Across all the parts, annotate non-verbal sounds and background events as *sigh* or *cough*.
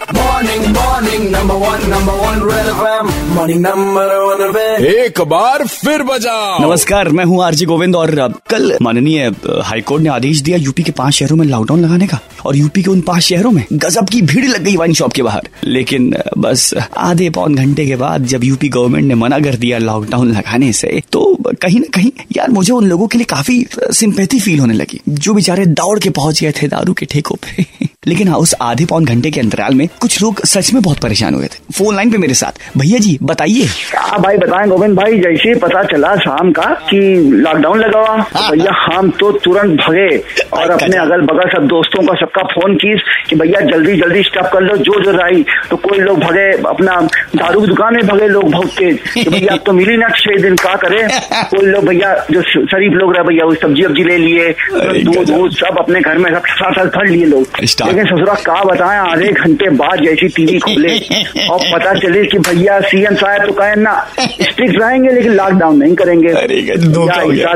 Morning, morning, number one, number one, Red FM. Morning, number one, Red. एक बार फिर बजाओ। नमस्कार मैं हूँ आरजी गोविंद और कल माननीय हाईकोर्ट ने आदेश दिया यूपी के पाँच शहरों में लॉकडाउन लगाने का और यूपी के उन पाँच शहरों में गजब की भीड़ लग गई वाइन शॉप के बाहर। लेकिन बस आधे पौन घंटे के बाद जब यूपी गवर्नमेंट ने मना कर दिया लॉकडाउन लगाने से तो कहीं ना कहीं यार मुझे उन लोगों के लिए काफ़ी सिंपैथी फील होने लगी जो बेचारे दौड़ के पहुँच गए थे दारू के ठेकों पे। लेकिन हाँ उस आधे पौन घंटे के अंतराल में कुछ लोग सच में बहुत परेशान हुए थे। फ़ोन लाइन पे मेरे साथ। भैया जी बताइए। क्या भाई बताएँ गोविंद भाई जैसे ही पता चला शाम का कि लॉकडाउन लगा हुआ। तो भैया हम तो तुरंत भगे और अपने अगल बगल सब दोस्तों का सबका फ़ोन की कि भैया जल्दी जल्दी स्टॉप कर लो जो जो रही। तो कोई लोग भगे अपना दारू की दुकान में भगे लोग तेज। कि भैया अब तो मिली ना छह दिन का करे? कोई लोग भैया जो शरीफ लोग रहे भैया वो सब्ज़ी वब्जी ले लिए दूध वूध सब अपने घर में सब साथ साथ भर लिए लोग। लेकिन ससुरा का बताएँ आधे घंटे बाद जैसी टीवी खोले। और पता चले कि भैया सीएम साहब तो कहे ना स्ट्रिक्ट रहेंगे लेकिन लॉकडाउन नहीं करेंगे। अरे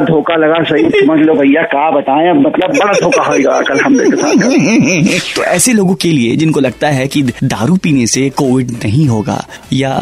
धोखा लगा सही? समझ लो भैया कहा बताएँ मतलब बड़ा धोखा होगा कल हम *laughs* तो ऐसे लोगों के लिए जिनको लगता है कि दारू पीने से कोविड नहीं होगा या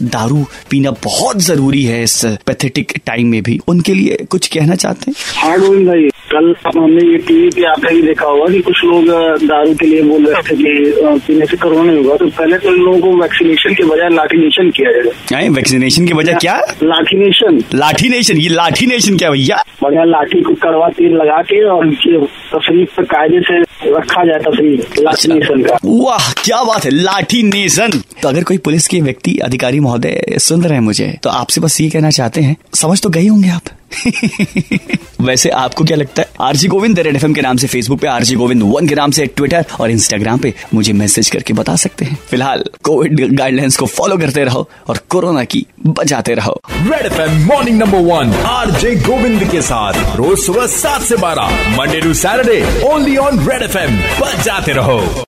दारू पीना बहुत ज़रूरी है इस पैथेटिक टाइम में भी उनके लिए कुछ कहना चाहते हैं? हाँ गोविंद भाई कल हमने ये टीवी पे आपने भी देखा होगा कि कुछ लोग दारू के लिए बोल रहे थे कि पीने से कोरोना नहीं होगा। तो पहले तो इन लोगों को वैक्सीनेशन के बजाय लाठीनेशन किया जाएगा। वैक्सीनेशन की वजह क्या? लाठीनेशन लाठीनेशन ये लाठीनेशन क्या भैया? बढ़िया लाठी को कड़वा तेल लगा के और उनकी तशरीफ़ पे कायदे से रखा जाए तशरीफ़ लाठीनेशन का। वाह क्या बात है लाठी नेशन तो अगर कोई पुलिस के व्यक्ति अधिकारी महोदय सुन रहे हैं मुझे तो आपसे बस ये कहना चाहते हैं समझ तो गए होंगे आप। *laughs* वैसे आपको क्या लगता है? आरजी गोविंद रेड एफएम के नाम से फेसबुक पे आरजी गोविंद वन के नाम से ट्विटर और इंस्टाग्राम पे मुझे मैसेज करके बता सकते हैं। फ़िलहाल कोविड गाइडलाइंस को फॉलो करते रहो और कोरोना की बचाते रहो। Red FM morning number one RJ Govind के साथ। रोज सुबह सात से बारह Monday to Saturday only on Red FM बजाते रहो।